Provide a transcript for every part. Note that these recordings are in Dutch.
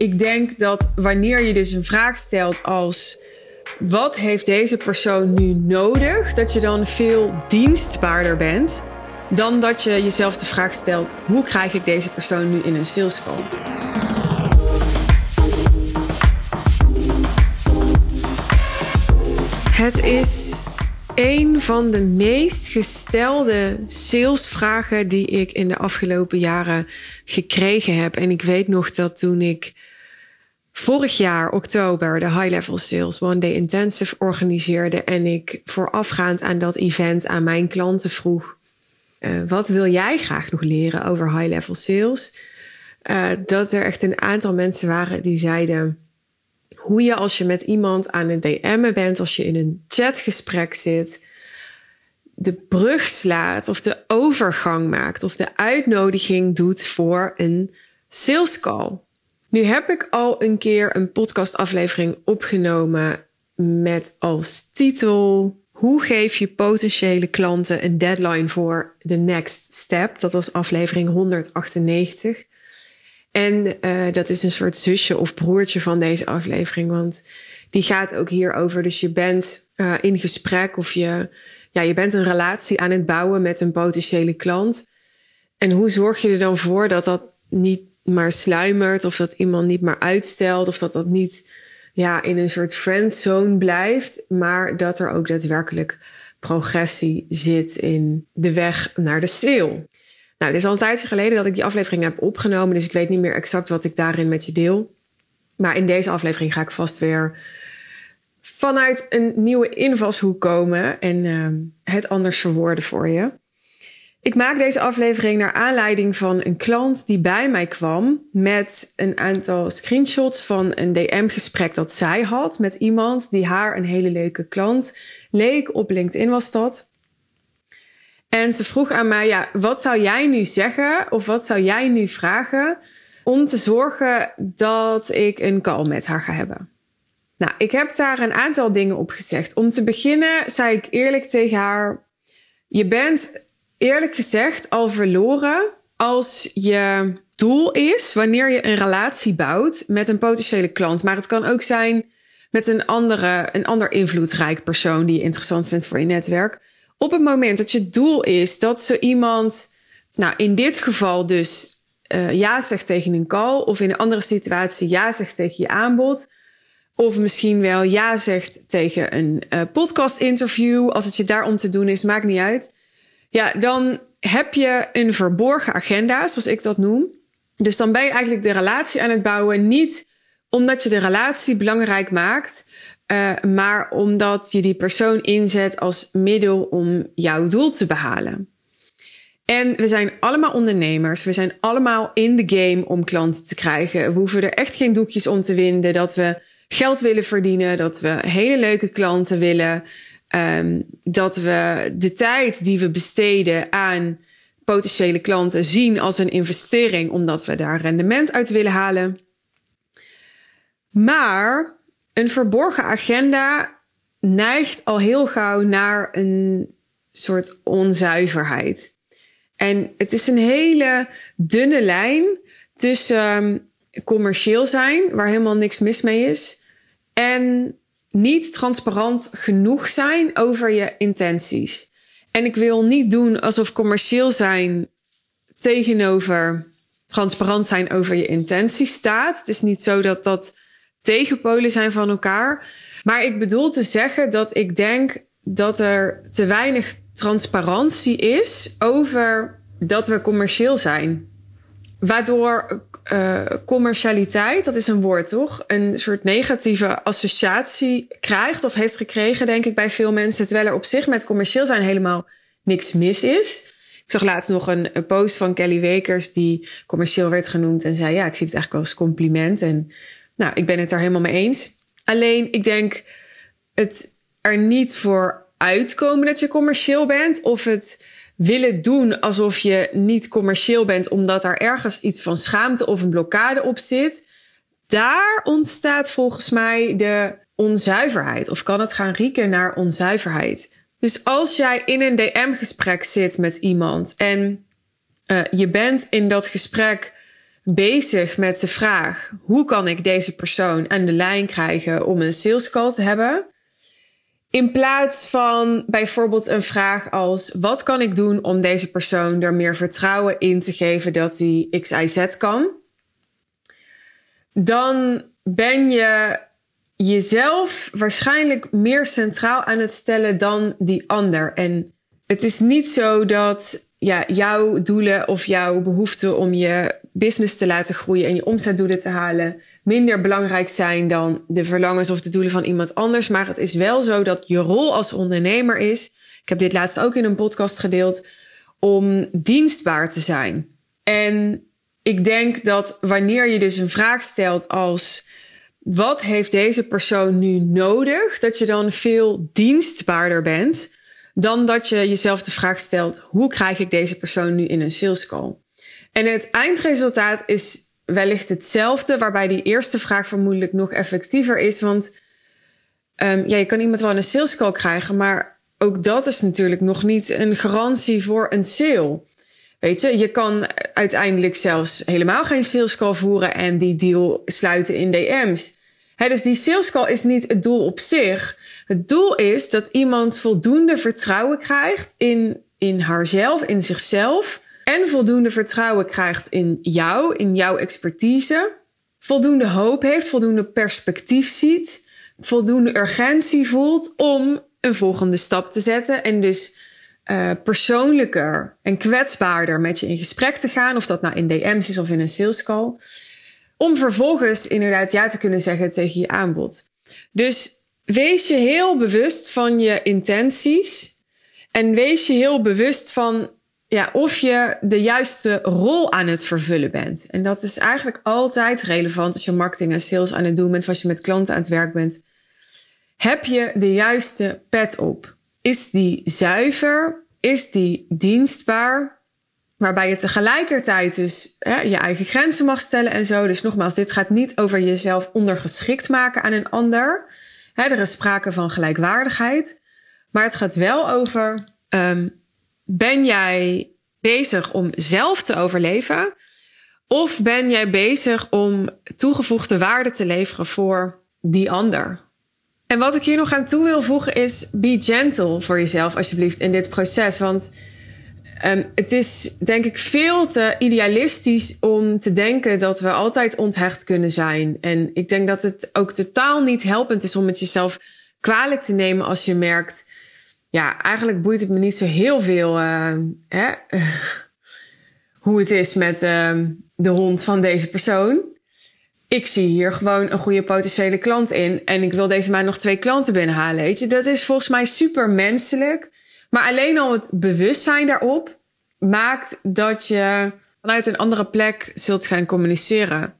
ik denk dat wanneer je dus een vraag stelt als wat heeft deze persoon nu nodig, dat je dan veel dienstbaarder bent dan dat je jezelf de vraag stelt hoe krijg ik deze persoon nu in een sales call. Het is een van de meest gestelde salesvragen die ik in de afgelopen jaren gekregen heb. En ik weet nog dat toen ik vorig jaar oktober de High Level Sales One Day Intensive organiseerde en ik voorafgaand aan dat event aan mijn klanten vroeg: uh, wat wil jij graag nog leren over High Level Sales? Uh, dat er echt een aantal mensen waren die zeiden hoe je als je met iemand aan het DM'en bent, als je in een chatgesprek zit, de brug slaat of de overgang maakt of de uitnodiging doet voor een sales call. Nu heb ik al een keer een podcastaflevering opgenomen met als titel hoe geef je potentiële klanten een deadline voor de next step? Dat was aflevering 198. En uh, dat is een soort zusje of broertje van deze aflevering, want die gaat ook hierover. Dus je bent uh, in gesprek of je, ja, je bent een relatie aan het bouwen met een potentiële klant. En hoe zorg je er dan voor dat dat niet maar sluimert of dat iemand niet maar uitstelt of dat dat niet ja, in een soort friendzone blijft, maar dat er ook daadwerkelijk progressie zit in de weg naar de sale. Nou, het is al een tijdje geleden dat ik die aflevering heb opgenomen, dus ik weet niet meer exact wat ik daarin met je deel. Maar in deze aflevering ga ik vast weer vanuit een nieuwe invalshoek komen en uh, het anders verwoorden voor je. Ik maak deze aflevering naar aanleiding van een klant die bij mij kwam met een aantal screenshots van een DM-gesprek dat zij had met iemand die haar een hele leuke klant leek. Op LinkedIn was dat. En ze vroeg aan mij, ja, wat zou jij nu zeggen of wat zou jij nu vragen om te zorgen dat ik een call met haar ga hebben? Nou, ik heb daar een aantal dingen op gezegd. Om te beginnen zei ik eerlijk tegen haar: Je bent eerlijk gezegd al verloren als je doel is wanneer je een relatie bouwt met een potentiële klant. Maar het kan ook zijn met een andere, een ander invloedrijk persoon die je interessant vindt voor je netwerk. Op het moment dat je doel is dat zo iemand, nou in dit geval dus uh, ja zegt tegen een call, of in een andere situatie ja zegt tegen je aanbod, of misschien wel ja zegt tegen een uh, podcast interview, als het je daarom te doen is, maakt niet uit. Ja, dan heb je een verborgen agenda, zoals ik dat noem. Dus dan ben je eigenlijk de relatie aan het bouwen, niet omdat je de relatie belangrijk maakt, uh, maar omdat je die persoon inzet als middel om jouw doel te behalen. En we zijn allemaal ondernemers. We zijn allemaal in de game om klanten te krijgen. We hoeven er echt geen doekjes om te winden dat we geld willen verdienen, dat we hele leuke klanten willen. Um, dat we de tijd die we besteden aan potentiële klanten zien als een investering, omdat we daar rendement uit willen halen. Maar een verborgen agenda neigt al heel gauw naar een soort onzuiverheid. En het is een hele dunne lijn tussen um, commercieel zijn, waar helemaal niks mis mee is, en niet transparant genoeg zijn over je intenties. En ik wil niet doen alsof commercieel zijn tegenover transparant zijn over je intenties staat. Het is niet zo dat dat tegenpolen zijn van elkaar. Maar ik bedoel te zeggen dat ik denk dat er te weinig transparantie is over dat we commercieel zijn. Waardoor uh, commercialiteit, dat is een woord toch, een soort negatieve associatie krijgt of heeft gekregen, denk ik, bij veel mensen. Terwijl er op zich met commercieel zijn helemaal niks mis is. Ik zag laatst nog een, een post van Kelly Wekers die commercieel werd genoemd en zei: Ja, ik zie het eigenlijk als compliment. En nou, ik ben het daar helemaal mee eens. Alleen, ik denk het er niet voor uitkomen dat je commercieel bent of het willen doen alsof je niet commercieel bent omdat er ergens iets van schaamte of een blokkade op zit. Daar ontstaat volgens mij de onzuiverheid of kan het gaan rieken naar onzuiverheid. Dus als jij in een DM-gesprek zit met iemand en uh, je bent in dat gesprek bezig met de vraag: hoe kan ik deze persoon aan de lijn krijgen om een sales call te hebben? In plaats van bijvoorbeeld een vraag als: wat kan ik doen om deze persoon er meer vertrouwen in te geven dat hij XIZ kan? Dan ben je jezelf waarschijnlijk meer centraal aan het stellen dan die ander. En het is niet zo dat ja, jouw doelen of jouw behoefte om je business te laten groeien en je omzetdoelen te halen minder belangrijk zijn dan de verlangens of de doelen van iemand anders. Maar het is wel zo dat je rol als ondernemer is. Ik heb dit laatst ook in een podcast gedeeld. Om dienstbaar te zijn. En ik denk dat wanneer je dus een vraag stelt als wat heeft deze persoon nu nodig, dat je dan veel dienstbaarder bent dan dat je jezelf de vraag stelt: hoe krijg ik deze persoon nu in een sales call? En het eindresultaat is wellicht hetzelfde, waarbij die eerste vraag vermoedelijk nog effectiever is. Want um, ja, je kan iemand wel een sales call krijgen, maar ook dat is natuurlijk nog niet een garantie voor een sale. Weet je, je kan uiteindelijk zelfs helemaal geen sales call voeren en die deal sluiten in DM's. Dus die sales call is niet het doel op zich. Het doel is dat iemand voldoende vertrouwen krijgt in, in haarzelf, in zichzelf. En voldoende vertrouwen krijgt in jou, in jouw expertise. Voldoende hoop heeft, voldoende perspectief ziet. Voldoende urgentie voelt om een volgende stap te zetten. En dus uh, persoonlijker en kwetsbaarder met je in gesprek te gaan. Of dat nou in DM's is of in een sales call. Om vervolgens inderdaad ja te kunnen zeggen tegen je aanbod. Dus wees je heel bewust van je intenties. En wees je heel bewust van ja, of je de juiste rol aan het vervullen bent. En dat is eigenlijk altijd relevant als je marketing en sales aan het doen bent, als je met klanten aan het werk bent. Heb je de juiste pet op? Is die zuiver? Is die dienstbaar? Waarbij je tegelijkertijd dus hè, je eigen grenzen mag stellen en zo. Dus nogmaals, dit gaat niet over jezelf ondergeschikt maken aan een ander. Hè, er is sprake van gelijkwaardigheid. Maar het gaat wel over: um, ben jij bezig om zelf te overleven? Of ben jij bezig om toegevoegde waarde te leveren voor die ander? En wat ik hier nog aan toe wil voegen is: be gentle voor jezelf, alsjeblieft, in dit proces. Want um, het is denk ik veel te idealistisch om te denken dat we altijd onthecht kunnen zijn. En ik denk dat het ook totaal niet helpend is om het jezelf kwalijk te nemen als je merkt. Ja, eigenlijk boeit het me niet zo heel veel uh, hè, hoe het is met uh, de hond van deze persoon. Ik zie hier gewoon een goede potentiële klant in. En ik wil deze maand nog twee klanten binnenhalen. Weet je, dat is volgens mij super menselijk. Maar alleen al het bewustzijn daarop maakt dat je vanuit een andere plek zult gaan communiceren.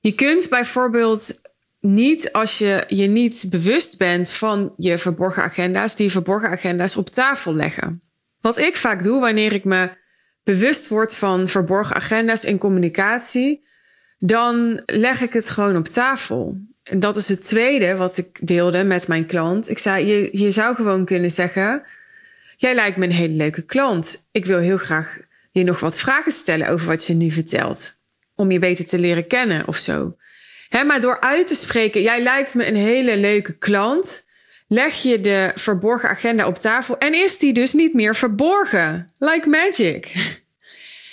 Je kunt bijvoorbeeld niet als je je niet bewust bent van je verborgen agenda's, die verborgen agenda's op tafel leggen. Wat ik vaak doe wanneer ik me bewust word van verborgen agenda's in communicatie, dan leg ik het gewoon op tafel. En dat is het tweede wat ik deelde met mijn klant. Ik zei: je, je zou gewoon kunnen zeggen Jij lijkt me een hele leuke klant. Ik wil heel graag je nog wat vragen stellen over wat je nu vertelt. Om je beter te leren kennen of zo. Maar door uit te spreken, jij lijkt me een hele leuke klant, leg je de verborgen agenda op tafel en is die dus niet meer verborgen. Like magic.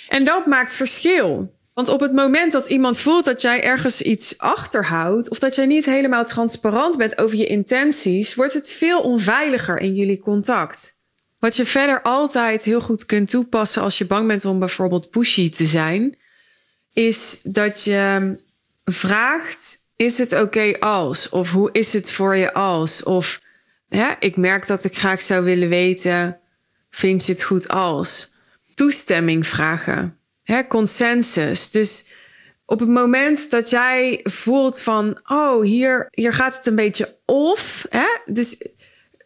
En dat maakt verschil. Want op het moment dat iemand voelt dat jij ergens iets achterhoudt, of dat jij niet helemaal transparant bent over je intenties, wordt het veel onveiliger in jullie contact. Wat je verder altijd heel goed kunt toepassen als je bang bent om bijvoorbeeld pushy te zijn, is dat je vraagt: is het oké als? Of hoe is het voor je als? Of ja, ik merk dat ik graag zou willen weten: vind je het goed als? Toestemming vragen, hè, consensus. Dus op het moment dat jij voelt van, oh, hier, hier gaat het een beetje of, hè? dus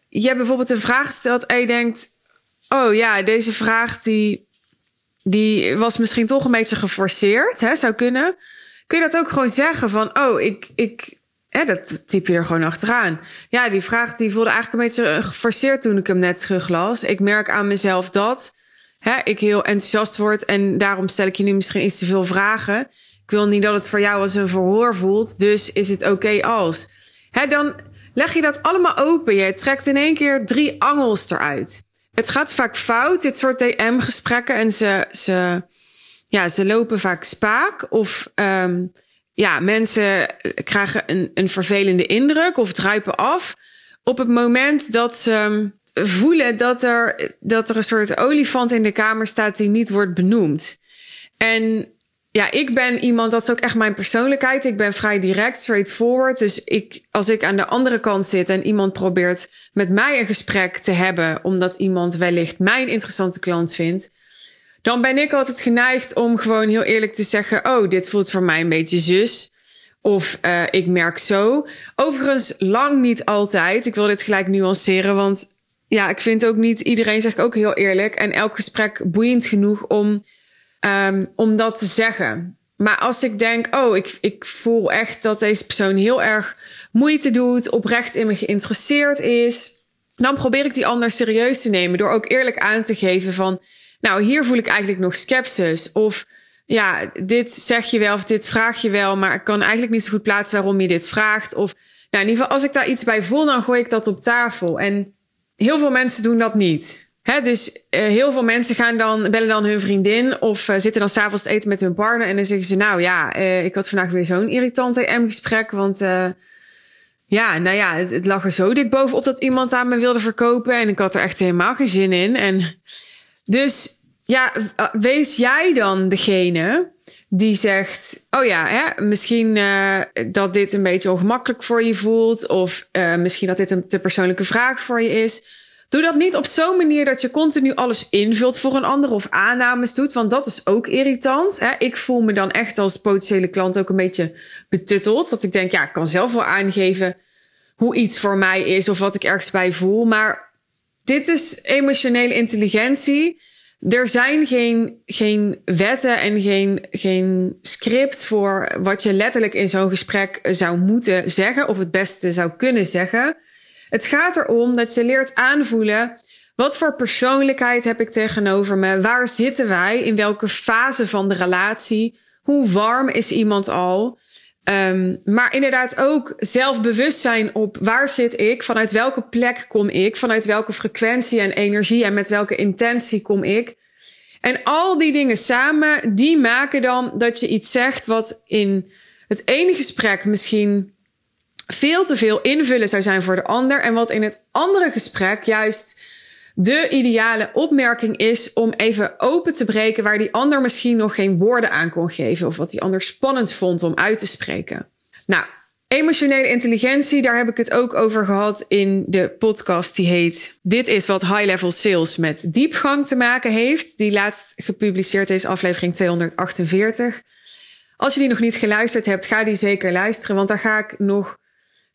je hebt bijvoorbeeld een vraag gesteld en je denkt: Oh ja, deze vraag die, die was misschien toch een beetje geforceerd, hè, zou kunnen. Kun je dat ook gewoon zeggen van: Oh, ik, ik, hè, dat typ je er gewoon achteraan. Ja, die vraag die voelde eigenlijk een beetje geforceerd toen ik hem net teruglas. Ik merk aan mezelf dat. hè, ik heel enthousiast word en daarom stel ik je nu misschien iets te veel vragen. Ik wil niet dat het voor jou als een verhoor voelt, dus is het oké als. Hè, dan leg je dat allemaal open. Je trekt in één keer drie angels eruit. Het gaat vaak fout, dit soort DM-gesprekken. En ze, ze, ja, ze lopen vaak spaak. Of um, ja, mensen krijgen een, een vervelende indruk of druipen af. Op het moment dat ze voelen dat er, dat er een soort olifant in de kamer staat die niet wordt benoemd. En ja, ik ben iemand, dat is ook echt mijn persoonlijkheid. Ik ben vrij direct, straightforward. Dus ik, als ik aan de andere kant zit en iemand probeert met mij een gesprek te hebben, omdat iemand wellicht mij een interessante klant vindt, dan ben ik altijd geneigd om gewoon heel eerlijk te zeggen: Oh, dit voelt voor mij een beetje zus. Of uh, ik merk zo. Overigens, lang niet altijd. Ik wil dit gelijk nuanceren, want ja, ik vind ook niet iedereen, zeg ik ook heel eerlijk, en elk gesprek boeiend genoeg om um, om dat te zeggen. Maar als ik denk, oh, ik, ik voel echt dat deze persoon heel erg moeite doet, oprecht in me geïnteresseerd is, dan probeer ik die ander serieus te nemen door ook eerlijk aan te geven van, nou, hier voel ik eigenlijk nog sceptisch. Of ja, dit zeg je wel of dit vraag je wel, maar ik kan eigenlijk niet zo goed plaatsen waarom je dit vraagt. Of nou, in ieder geval, als ik daar iets bij voel, dan gooi ik dat op tafel. En heel veel mensen doen dat niet dus uh, heel veel mensen gaan dan, bellen dan hun vriendin of uh, zitten dan s'avonds te eten met hun partner. En dan zeggen ze, nou ja, uh, ik had vandaag weer zo'n irritant EM-gesprek. Want ja, nou ja, het, het, lag er zo dik bovenop dat iemand aan me wilde verkopen. En ik had er echt helemaal geen zin in. En dus ja, wees jij dan degene die zegt: Oh ja, hè, misschien uh, dat dit een beetje ongemakkelijk voor je voelt. Of uh, misschien dat dit een te persoonlijke vraag voor je is. Doe dat niet op zo'n manier dat je continu alles invult voor een ander of aannames doet, want dat is ook irritant. Hè? Ik voel me dan echt als potentiële klant ook een beetje betutteld. Dat ik denk, ja, ik kan zelf wel aangeven hoe iets voor mij is of wat ik ergens bij voel. Maar dit is emotionele intelligentie. Er zijn geen, geen wetten en geen, geen script voor wat je letterlijk in zo'n gesprek zou moeten zeggen of het beste zou kunnen zeggen. Het gaat erom dat je leert aanvoelen. Wat voor persoonlijkheid heb ik tegenover me? Waar zitten wij? In welke fase van de relatie? Hoe warm is iemand al? Um, maar inderdaad ook zelfbewustzijn op waar zit ik? Vanuit welke plek kom ik? Vanuit welke frequentie en energie en met welke intentie kom ik? En al die dingen samen, die maken dan dat je iets zegt wat in het ene gesprek misschien veel te veel invullen zou zijn voor de ander. En wat in het andere gesprek juist de ideale opmerking is om even open te breken waar die ander misschien nog geen woorden aan kon geven. Of wat die ander spannend vond om uit te spreken. Nou, emotionele intelligentie, daar heb ik het ook over gehad in de podcast die heet Dit is wat high level sales met diepgang te maken heeft. Die laatst gepubliceerd is, aflevering 248. Als je die nog niet geluisterd hebt, ga die zeker luisteren, want daar ga ik nog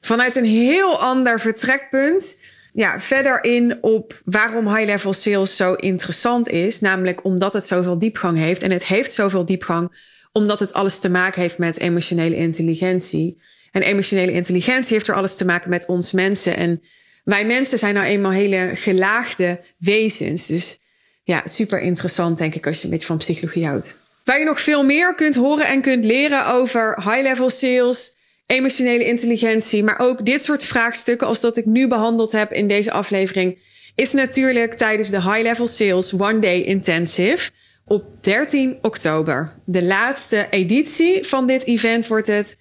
vanuit een heel ander vertrekpunt ja, verder in op waarom high-level sales zo interessant is. Namelijk omdat het zoveel diepgang heeft. En het heeft zoveel diepgang omdat het alles te maken heeft met emotionele intelligentie. En emotionele intelligentie heeft er alles te maken met ons mensen. En wij mensen zijn nou eenmaal hele gelaagde wezens. Dus ja, super interessant denk ik als je een beetje van psychologie houdt. Waar je nog veel meer kunt horen en kunt leren over high-level sales emotionele intelligentie, maar ook dit soort vraagstukken als dat ik nu behandeld heb in deze aflevering, is natuurlijk tijdens de High Level Sales One Day Intensive op 13 oktober. De laatste editie van dit event wordt het.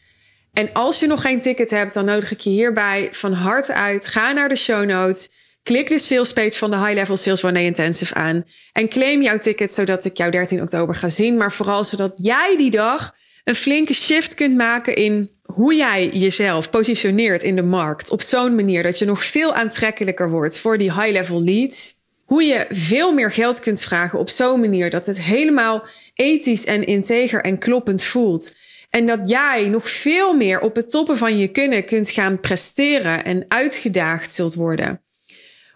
En als je nog geen ticket hebt, dan nodig ik je hierbij van harte uit. Ga naar de show notes. Klik de sales page van de High Level Sales One Day Intensive aan. En claim jouw ticket zodat ik jou 13 oktober ga zien. Maar vooral zodat jij die dag een flinke shift kunt maken in hoe jij jezelf positioneert in de markt op zo'n manier dat je nog veel aantrekkelijker wordt voor die high-level leads. Hoe je veel meer geld kunt vragen op zo'n manier dat het helemaal ethisch en integer en kloppend voelt. En dat jij nog veel meer op het toppen van je kunnen kunt gaan presteren en uitgedaagd zult worden.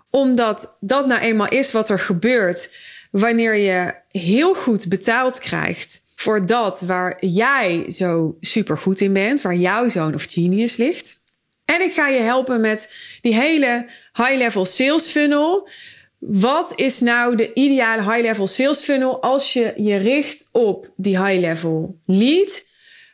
Omdat dat nou eenmaal is wat er gebeurt wanneer je heel goed betaald krijgt voor dat waar jij zo super goed in bent, waar jouw zoon of genius ligt. En ik ga je helpen met die hele high-level sales funnel. wat is nou de ideale high-level sales funnel als je je richt op die high-level lead?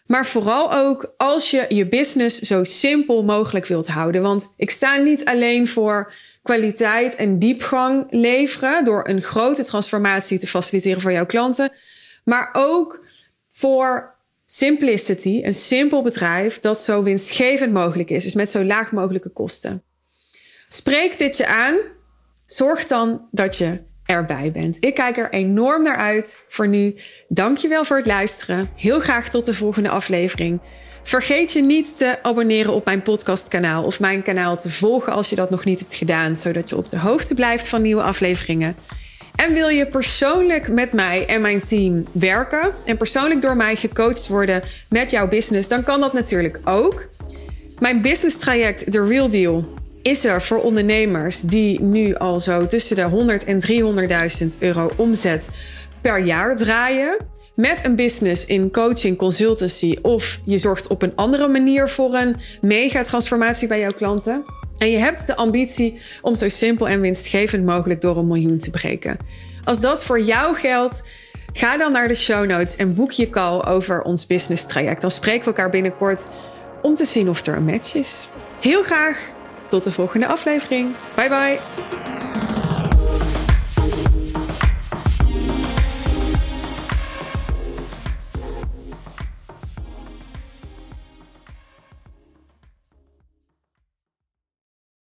Maar vooral ook als je je business zo simpel mogelijk wilt houden. Want ik sta niet alleen voor kwaliteit en diepgang leveren door een grote transformatie te faciliteren voor jouw klanten, maar ook voor simplicity, een simpel bedrijf dat zo winstgevend mogelijk is, dus met zo laag mogelijke kosten. Spreek dit je aan. Zorg dan dat je erbij bent. Ik kijk er enorm naar uit. Voor nu, dankjewel voor het luisteren. Heel graag tot de volgende aflevering. Vergeet je niet te abonneren op mijn podcastkanaal of mijn kanaal te volgen als je dat nog niet hebt gedaan, zodat je op de hoogte blijft van nieuwe afleveringen. En wil je persoonlijk met mij en mijn team werken en persoonlijk door mij gecoacht worden met jouw business, dan kan dat natuurlijk ook. Mijn business traject The Real Deal is er voor ondernemers die nu al zo tussen de 100 en 300.000 euro omzet per jaar draaien. Met een business in coaching, consultancy of je zorgt op een andere manier voor een mega transformatie bij jouw klanten. En je hebt de ambitie om zo simpel en winstgevend mogelijk door een miljoen te breken. Als dat voor jou geldt, ga dan naar de show notes en boek je call over ons business traject. Dan spreken we elkaar binnenkort om te zien of er een match is. Heel graag tot de volgende aflevering. Bye bye.